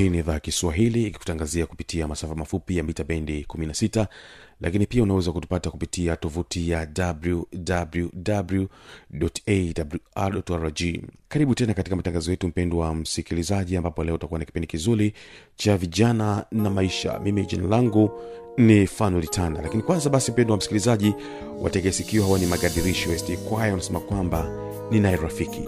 hii ni idhaa kiswahili ikikutangazia kupitia masafa mafupi ya mita bendi 16 lakini pia unaweza kutupata kupitia tovuti ya wwwawrrg karibu tena katika matangazo yetu mpendwa wa msikilizaji ambapo leo utakuwa na kipindi kizuri cha vijana na maisha. Mimi jina langu ni fanulitana lakini kwanza basi mpendwa wa msikilizaji wategesikio hawa ni magadirisho st kwaya wanasema kwamba ninaye rafiki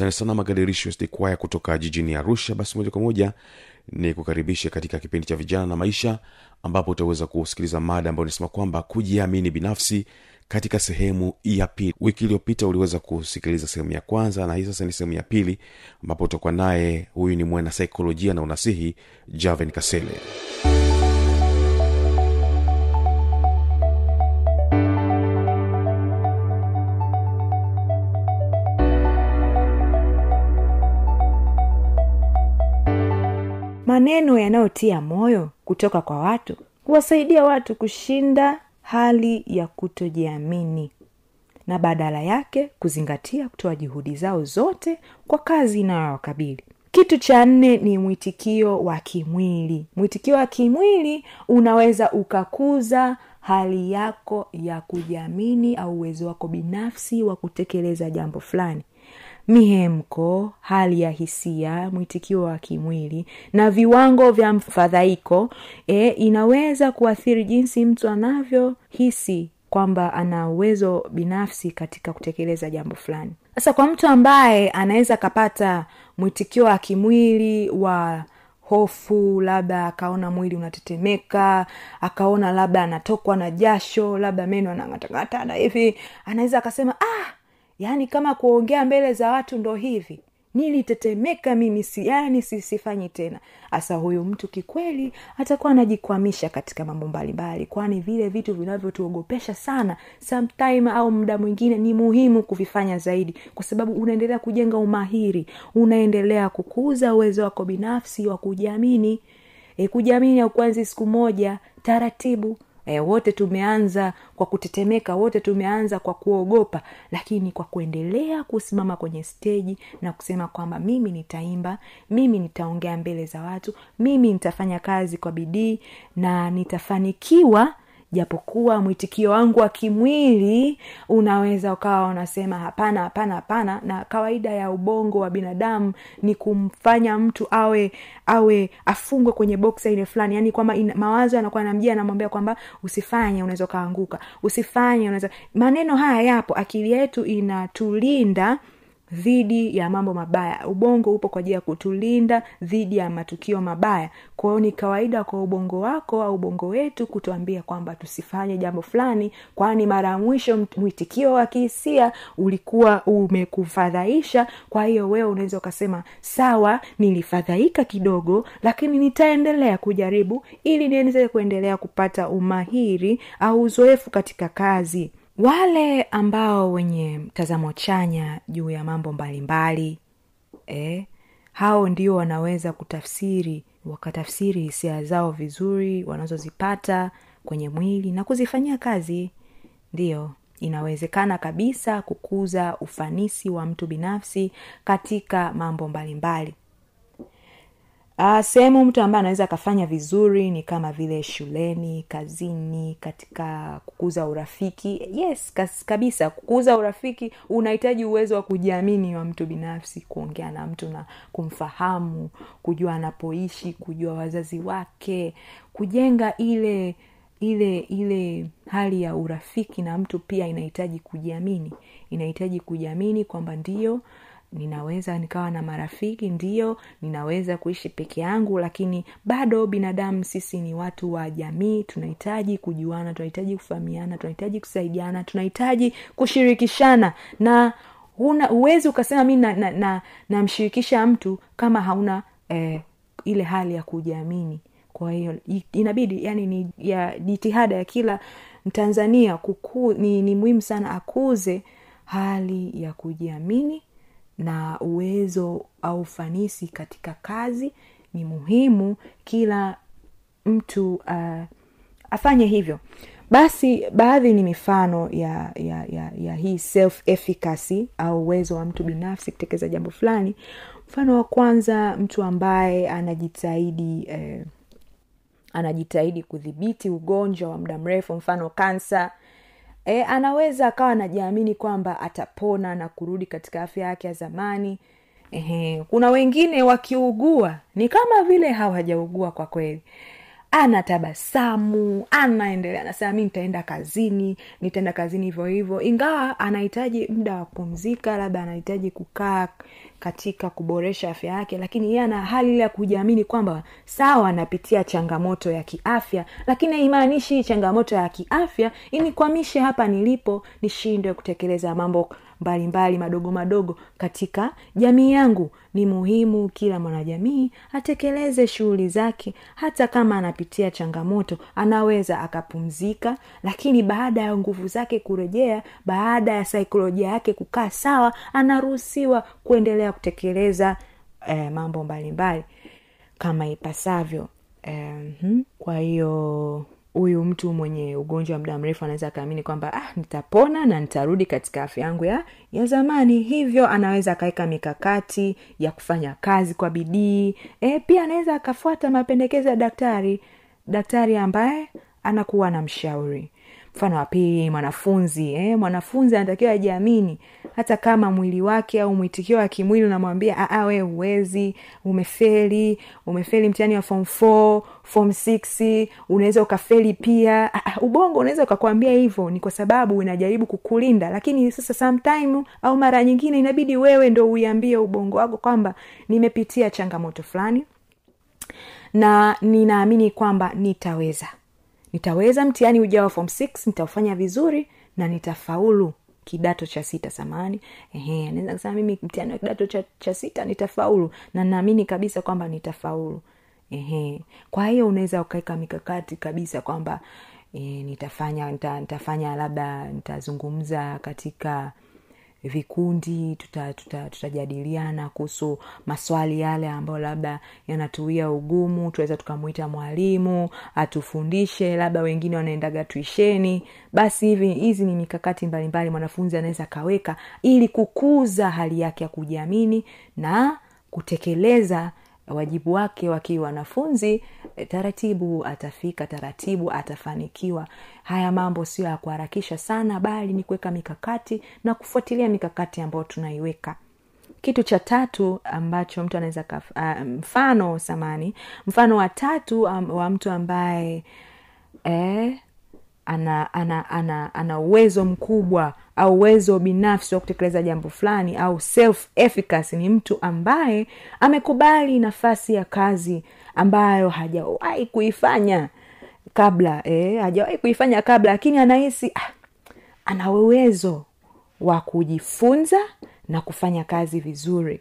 sana sana magadirisho kutoka jijini arusha. Basi moja kwa moja ni kukaribisha katika kipindi cha vijana na maisha ambapo utaweza kusikiliza mada ambayo inasema kwamba kujiamini binafsi katika sehemu ya pili. Wiki iliyopita uliweza kusikiliza sehemu ya kwanza na hii sasa ni sehemu ya pili ambapo utakuwa naye. Huyu ni mwana saikolojia na unasihi javen kasele maneno yanayotia moyo kutoka kwa watu huwasaidia watu kushinda hali ya kutojiamini na badala yake kuzingatia kutoa juhudi zao zote kwa kazi inayowakabili. Kitu cha nne ni mwitikio wa kimwili. Mwitikio wa kimwili unaweza ukakuza hali yako ya kujiamini au uwezo wako binafsi wa kutekeleza jambo fulani mihemko hali ya hisia mwitikio wa kimwili na viwango vya mfadhaiko e, inaweza kuathiri jinsi mtu anavyohisi kwamba ana uwezo binafsi katika kutekeleza jambo fulani. Sasa kwa mtu ambaye anaweza akapata mwitikio wa kimwili wa hofu labda akaona mwili unatetemeka akaona labda anatokwa na jasho labda meno anang'atang'ata na hivi anaweza akasema ah yaani kama kuongea mbele za watu ndo hivi. Nilitetemeka mimi si yani sisifanyi tena. Hasa huyu mtu kikweli atakuwa anajikwamisha katika mambo mbalimbali kwani vile vitu vinavyotuogopesha sana sometime au muda mwingine ni muhimu kuvifanya zaidi kwa sababu unaendelea kujenga umahiri unaendelea kukuza uwezo wako binafsi wa kujiamini. E, kujiamini aukuanzi siku moja taratibu e, wote tumeanza kwa kutetemeka wote tumeanza kwa kuogopa lakini kwa kuendelea kusimama kwenye steji na kusema kwamba mimi nitaimba mimi nitaongea mbele za watu mimi nitafanya kazi kwa bidii na nitafanikiwa japokuwa mwitikio wangu wa kimwili unaweza ukawa unasema hapana hapana hapana na kawaida ya ubongo wa binadamu ni kumfanya mtu awe awe afungwe kwenye boksa aine fulani. Yani kwamba mawazo yanakuwa namjia anamwambia kwamba usifanye unaweza ukaanguka. Usifanye unaweza maneno haya yapo. Akili yetu inatulinda dhidi ya mambo mabaya. Ubongo upo kwa ajili ya kutulinda dhidi ya matukio mabaya. Kwa ni kawaida kwa ubongo wako au ubongo wetu kutuambia kwamba tusifanye jambo fulani kwani mara ya mwisho mwitikio wa kihisia ulikuwa umekufadhaisha. Kwa hiyo wewe unaweza ukasema sawa nilifadhaika kidogo lakini nitaendelea kujaribu ili niweze kuendelea kupata umahiri au uzoefu katika kazi wale ambao wenye mtazamo chanya juu ya mambo mbalimbali eh, hao ndio wanaweza kutafsiri wakatafsiri hisia zao vizuri wanazozipata kwenye mwili na kuzifanyia kazi. Ndiyo inawezekana kabisa kukuza ufanisi wa mtu binafsi katika mambo mbalimbali Uh, sehemu mtu ambaye anaweza akafanya vizuri ni kama vile shuleni kazini katika kukuza urafiki. Yes kas, kabisa kukuza urafiki unahitaji uwezo wa kujiamini wa mtu binafsi kuongea na mtu na kumfahamu kujua anapoishi kujua wazazi wake kujenga ile ile ile hali ya urafiki na mtu pia inahitaji kujiamini. Inahitaji kujiamini kwamba ndio ninaweza nikawa na marafiki ndio ninaweza kuishi peke yangu lakini bado binadamu sisi ni watu wa jamii tunahitaji kujuana tunahitaji kufahamiana tunahitaji kusaidiana tunahitaji kushirikishana. Na huna huwezi ukasema mi namshirikisha na, na, na mtu kama hauna eh, ile hali ya kujiamini. Kwa hiyo inabidi yani ni ya jitihada ya kila mtanzania kuku, ni, ni muhimu sana akuze hali ya kujiamini na uwezo au ufanisi katika kazi ni muhimu kila mtu uh, afanye hivyo. Basi baadhi ni mifano ya ya ya, ya hii self efficacy au uwezo wa mtu binafsi kutekeleza jambo fulani. Mfano wa kwanza mtu ambaye anajitahidi eh, anajitahidi kudhibiti ugonjwa wa muda mrefu mfano kansa e, anaweza akawa anajiamini kwamba atapona na kurudi katika afya yake ya zamani. Ehe, kuna wengine wakiugua. Ni kama vile hawajaugua kwa kweli anatabasamu anaendelea anasema mi nitaenda kazini nitaenda kazini hivyo hivyo. Ingawa anahitaji muda wa kupumzika labda anahitaji kukaa katika kuboresha afya yake lakini yeye ana hali ile ya kujiamini kwamba sawa anapitia changamoto ya kiafya lakini haimaanishi changamoto ya kiafya inikwamishe hapa nilipo nishindwe kutekeleza mambo mbalimbali madogo madogo katika jamii yangu. Ni muhimu kila mwanajamii atekeleze shughuli zake hata kama anapitia changamoto anaweza akapumzika lakini baada ya nguvu zake kurejea baada ya saikolojia yake kukaa sawa anaruhusiwa kuendelea kutekeleza eh, mambo mbalimbali kama ipasavyo. Eh, kwa hiyo huyu mtu mwenye ugonjwa wa muda mrefu anaweza akaamini kwamba ah, nitapona na nitarudi katika afya yangu ya, ya zamani. Hivyo anaweza akaweka mikakati ya kufanya kazi kwa bidii. E, pia anaweza akafuata mapendekezo ya daktari. Daktari ambaye anakuwa na mshauri mfano wa pili mwanafunzi eh, mwanafunzi anatakiwa ajiamini. Hata kama mwili wake au mwitikio wa kimwili unamwambia "Ah, we huwezi umefeli umefeli mtihani wa form 4 form 6 unaweza ukafeli pia. Ah, ah, ubongo unaweza ukakwambia hivyo ni kwa sababu unajaribu kukulinda. Lakini sasa sometime au mara nyingine inabidi wewe ndo uiambie ubongo wako kwamba nimepitia changamoto fulani na ninaamini kwamba nitaweza nitaweza mtihani ujao form six nitaufanya vizuri na nitafaulu kidato cha sita samani naweza kusema mimi mtihani wa kidato cha, cha sita nitafaulu na naamini kabisa kwamba nitafaulu. Ehe kwa hiyo unaweza ukaweka mikakati kabisa kwamba e, nitafanya nita, nitafanya labda nitazungumza katika vikundi tutajadiliana tuta, tuta kuhusu maswali yale ambayo labda yanatuia ugumu tunaweza tukamwita mwalimu atufundishe labda wengine wanaendaga tuisheni. Basi hivi hizi ni mikakati mbalimbali mwanafunzi anaweza akaweka ili kukuza hali yake ya kujiamini na kutekeleza wajibu wake wakiwa wanafunzi eh, taratibu atafika taratibu atafanikiwa. Haya mambo sio ya kuharakisha sana bali ni kuweka mikakati na kufuatilia mikakati ambayo tunaiweka. Kitu cha tatu ambacho mtu anaweza ah, mfano samani mfano wa tatu um, wa mtu ambaye eh, ana ana ana ana uwezo mkubwa au uwezo binafsi wa kutekeleza jambo fulani au self efficacy ni mtu ambaye amekubali nafasi ya kazi ambayo hajawahi kuifanya kabla eh, hajawahi kuifanya kabla lakini anahisi ah, ana uwezo wa kujifunza na kufanya kazi vizuri.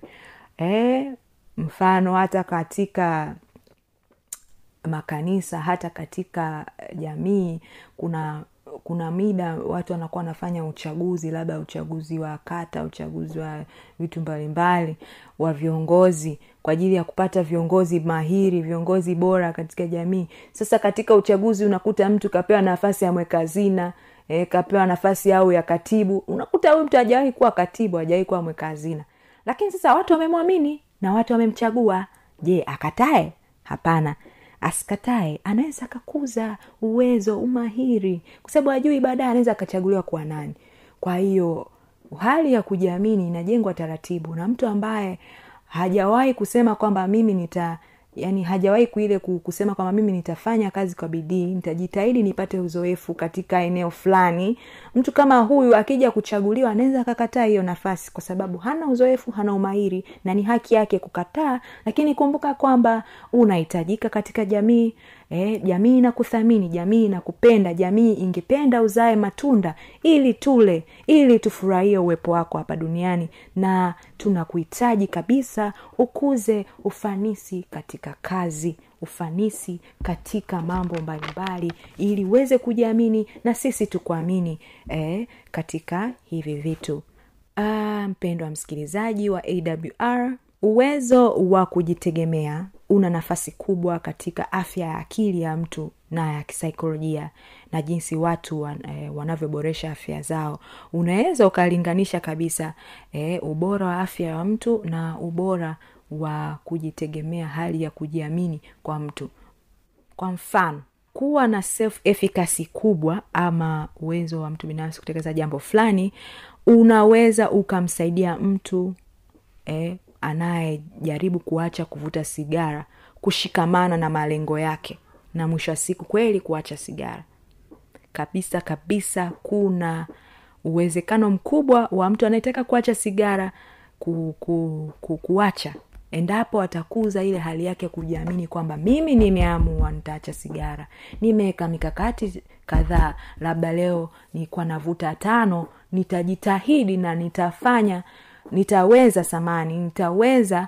Eh, mfano hata katika makanisa hata katika jamii kuna kuna mida watu wanakuwa wanafanya uchaguzi labda uchaguzi wa kata uchaguzi wa vitu mbalimbali wa viongozi kwa ajili ya kupata viongozi mahiri viongozi bora katika jamii. Sasa katika uchaguzi unakuta mtu kapewa nafasi ya mwekazina e, kapewa nafasi au ya katibu unakuta huyu mtu hajawahi kuwa katibu hajawahi kuwa mweka hazina lakini sasa watu wamemwamini na watu wamemchagua. Je akatae? Hapana asikatae anaweza akakuza uwezo umahiri kwa sababu ajui baadaye anaweza akachaguliwa kuwa nani. Kwa hiyo hali ya kujiamini inajengwa taratibu na mtu ambaye hajawahi kusema kwamba mimi nita yani hajawahi kuile kusema kwamba mimi nitafanya kazi kwa bidii nitajitahidi nipate uzoefu katika eneo fulani. Mtu kama huyu akija kuchaguliwa anaweza akakataa hiyo nafasi kwa sababu hana uzoefu hana umahiri na ni haki yake kukataa. Lakini kumbuka kwamba unahitajika katika jamii eh, jamii inakuthamini jamii inakupenda jamii ingependa uzae matunda ili tule ili tufurahie uwepo wako hapa duniani. Na tunakuhitaji kabisa ukuze ufanisi katika kazi ufanisi katika mambo mbalimbali ili uweze kujiamini na sisi tukuamini eh, katika hivi vitu. Ah, mpendwa msikilizaji wa awr uwezo wa kujitegemea una nafasi kubwa katika afya ya akili ya mtu na ya kisaikolojia na jinsi watu wan, e, wanavyoboresha afya zao. Unaweza ukalinganisha kabisa e, ubora wa afya ya mtu na ubora wa kujitegemea hali ya kujiamini kwa mtu. Kwa mfano kuwa na self efficacy kubwa ama uwezo wa mtu binafsi kutekeleza jambo fulani unaweza ukamsaidia mtu eh, anayejaribu kuacha kuvuta sigara kushikamana na malengo yake na mwisho wa siku kweli kuacha sigara. Kabisa kabisa kuna uwezekano mkubwa wa mtu anayetaka kuacha sigara ku, ku, ku, kuacha. Endapo atakuza ile hali yake ya kujiamini kwamba mimi nimeamua nitaacha sigara nimeweka mikakati kadhaa labda leo nilikuwa navuta tano nitajitahidi na nitafanya nitaweza samani nitaweza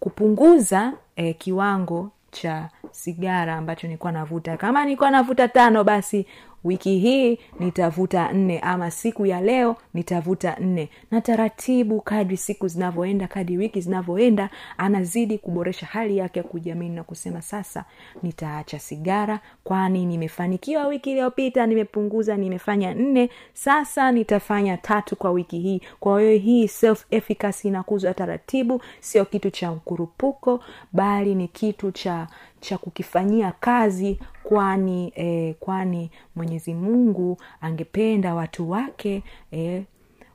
kupunguza eh, kiwango cha sigara ambacho nilikuwa navuta. Kama nilikuwa navuta tano basi wiki hii nitavuta nne ama siku ya leo nitavuta nne. Na taratibu kadri siku zinavyoenda kadri wiki zinavyoenda anazidi kuboresha hali yake ya kujiamini na kusema sasa nitaacha sigara kwani nimefanikiwa wiki iliyopita nimepunguza nimefanya nne sasa nitafanya tatu kwa wiki hii. Kwa hiyo hii self efficacy inakuzwa taratibu sio kitu cha mkurupuko bali ni kitu cha cha kukifanyia kazi kwani eh, kwani mwenyezi mungu angependa watu wake eh,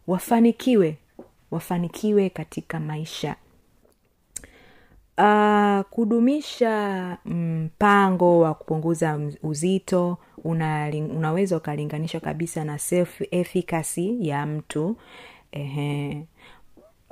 wafanikiwe wafanikiwe katika maisha uh, kudumisha mpango wa kupunguza uzito una, unaweza ukalinganishwa kabisa na self efficacy ya mtu Ehe.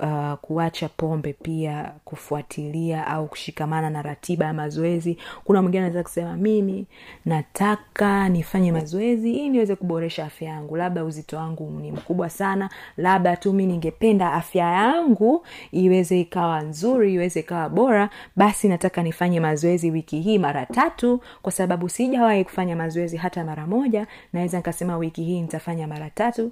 Uh, kuacha pombe pia kufuatilia au kushikamana na ratiba ya mazoezi. Kuna mwingine anaweza kusema mimi nataka nifanye mazoezi ili niweze kuboresha afya yangu. Labda uzito wangu ni mkubwa sana. Labda tu mi ningependa afya yangu iweze ikawa nzuri iweze ikawa bora basi nataka nifanye mazoezi wiki hii mara tatu kwa sababu sijawahi kufanya mazoezi hata mara moja. Naweza nikasema wiki hii nitafanya mara tatu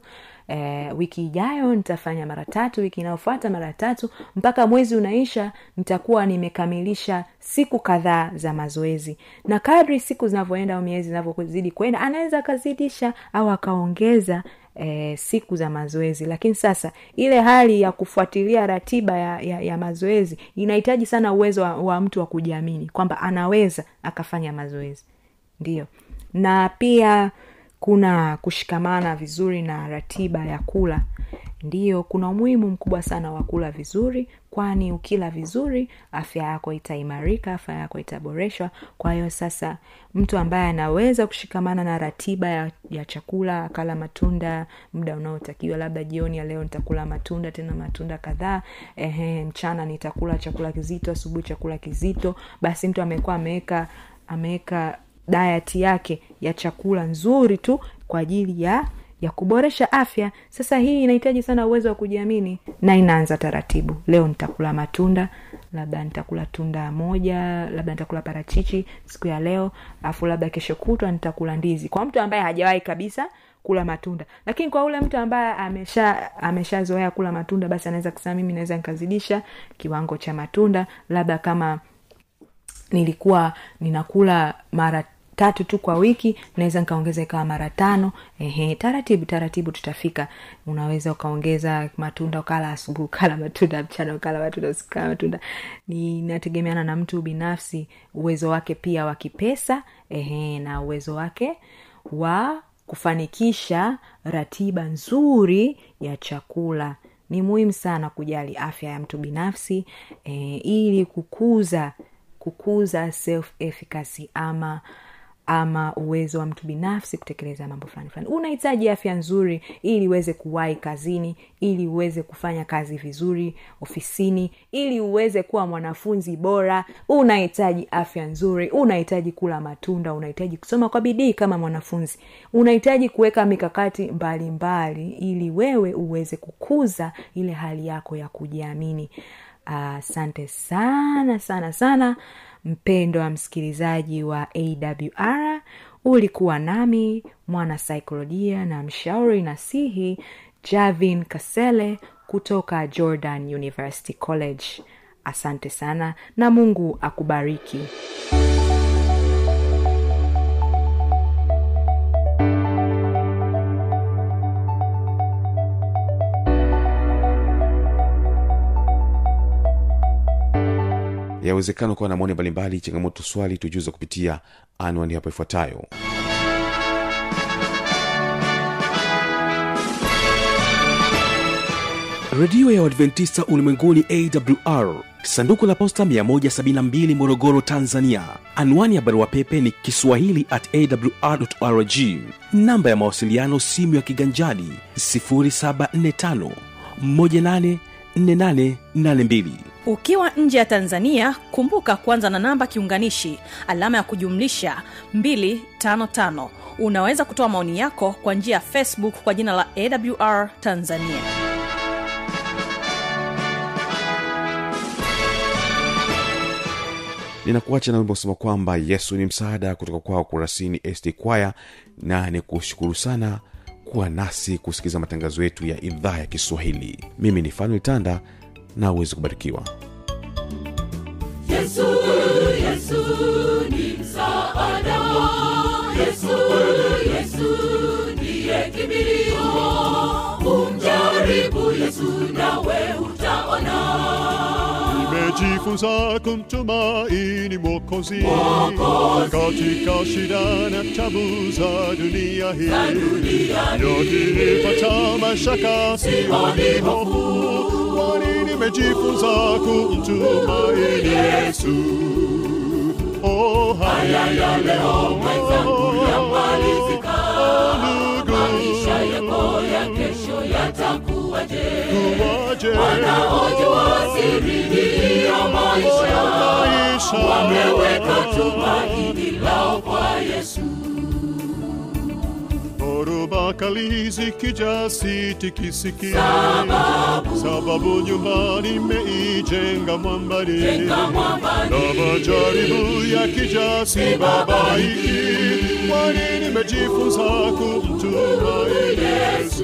eh, wiki ijayo nitafanya mara tatu wiki inayofuata mara tatu. Mpaka mwezi unaisha nitakuwa nimekamilisha siku kadhaa za mazoezi. Na kadri siku zinavyoenda au miezi zinavyozidi kwenda anaweza akazidisha au akaongeza E, siku za mazoezi. Lakini sasa ile hali ya kufuatilia ratiba ya, ya, ya mazoezi inahitaji sana uwezo wa, wa mtu wa kujiamini kwamba anaweza akafanya mazoezi. Ndio na pia kuna kushikamana vizuri na ratiba ya kula ndiyo kuna umuhimu mkubwa sana wa kula vizuri kwani ukila vizuri afya yako itaimarika afya yako itaboreshwa. Kwa hiyo sasa mtu ambaye anaweza kushikamana na ratiba ya, ya chakula akala matunda muda unaotakiwa labda jioni ya leo nitakula matunda tena matunda kadhaa ehe mchana nitakula chakula kizito asubuhi chakula kizito basi mtu amekuwa ameweka ameweka diet yake ya chakula nzuri tu kwa ajili ya ya kuboresha afya. Sasa hii inahitaji sana uwezo wa kujiamini. Na inaanza taratibu. Leo nitakula matunda labda nitakula tunda moja labda nitakula parachichi siku ya leo afu labda kesho kutwa nitakula ndizi. Kwa mtu ambaye hajawahi kabisa kula matunda. Lakini kwa ule mtu ambaye amesha ameshazoea kula matunda basi anaweza kusema mimi naweza nikazidisha kiwango cha matunda. Labda kama nilikuwa ninakula mara tatu tu kwa wiki naweza nikaongeza ikawa mara tano. Ehe taratibu taratibu tutafika. Unaweza ukaongeza matunda ukala asubuhi ukala matunda mchana ukala matunda usiku matunda. Inategemeana na mtu binafsi uwezo wake pia wa kipesa ehe na uwezo wake wa kufanikisha ratiba nzuri ya chakula. Ni muhimu sana kujali afya ya mtu binafsi e, ili kukuza kukuza self efficacy ama ama uwezo wa mtu binafsi kutekeleza mambo fulani fulani. Unahitaji afya nzuri ili uweze kuwahi kazini ili uweze kufanya kazi vizuri ofisini ili uweze kuwa mwanafunzi bora. Unahitaji afya nzuri unahitaji kula matunda unahitaji kusoma kwa bidii kama mwanafunzi. Unahitaji kuweka mikakati mbalimbali mbali, ili wewe uweze kukuza ile hali yako ya kujiamini. Asante uh, sana sana sana mpendo wa msikilizaji wa awr ulikuwa nami mwana saikolojia na mshauri nasihi javin kasele kutoka jordan university college. Asante sana na mungu akubariki yawezekana kuwa na maoni mbalimbali changamoto swali tujuza kupitia anwani hapo ifuatayo. Redio ya uadventista ulimwenguni awr sanduku la posta 172 morogoro tanzania. Anwani ya barua pepe ni kiswahili at awrrg namba ya mawasiliano simu ya kiganjadi 745 184882 ukiwa nje ya tanzania kumbuka kwanza na namba kiunganishi alama ya kujumlisha 255 unaweza kutoa maoni yako kwa njia ya facebook kwa jina la awr tanzania. Ninakuacha na wimbo kusema kwamba yesu ni msaada kutoka kwao kurasini st. Kwaya na ni kushukuru sana kuwa nasi kusikiliza matangazo yetu ya idhaa ya kiswahili. Mimi ni fanuel tanda na uwezi kubarikiwa. Yesu nimejifunza kumtumaini mwokozi. Katika shida na tabu za dunia hii. Yakinipata mashaka. Sioni hofu. Kwani nimejifunza kumtumaini yesu? Oh, haya ya leo Mwenzangu yatakuwaje? kuwaje Wanaojua siri hii ya maisha. Maisha wameweka tumaini lao kwa Yesu. Dhoruba kali zikija sitikisiki, Sababu. Sababu nyumbani meijenga mwambani, na majaribu yakija sibabaiki, kwani nimejifunza kumtumaini Yesu.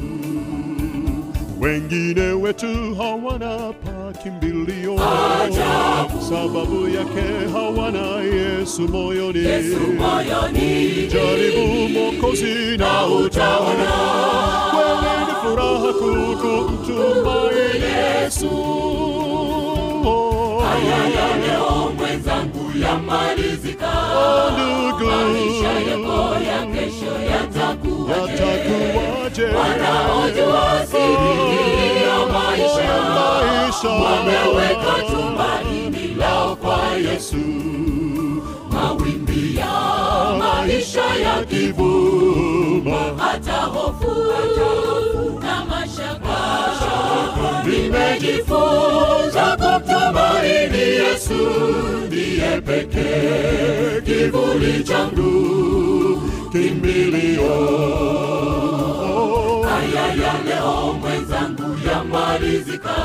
Wengine wetu hawana pa kimbilio, sababu yake hawana Yesu moyoni. Yesu moyoni Jaribu Mwokozi na utaona kweli ni furaha kuu kumtumaini Yesu. haya ya leo mwenzangu yamalizika. Ndugu, Maisha yako ya kesho yatakuwaje? Yatakuwaje? Wanaojua siri hii ya maisha. maisha. Wameweka tumaini lao kwa Yesu. Mawimbi ya maisha yakivuma, hata hofu na mashaka, nimejifunza kumtumaini Yesu, ndiye pekee kivuli changu, kimbilio haya ya leo mwenzangu yamalizika.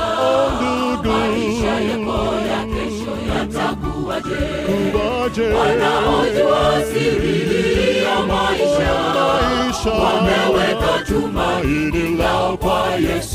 Maisha yako ya kesho yatakuwaje? kuwaje? Wanaojua siri ya maisha wameweka tumaini lao kwa Yesu.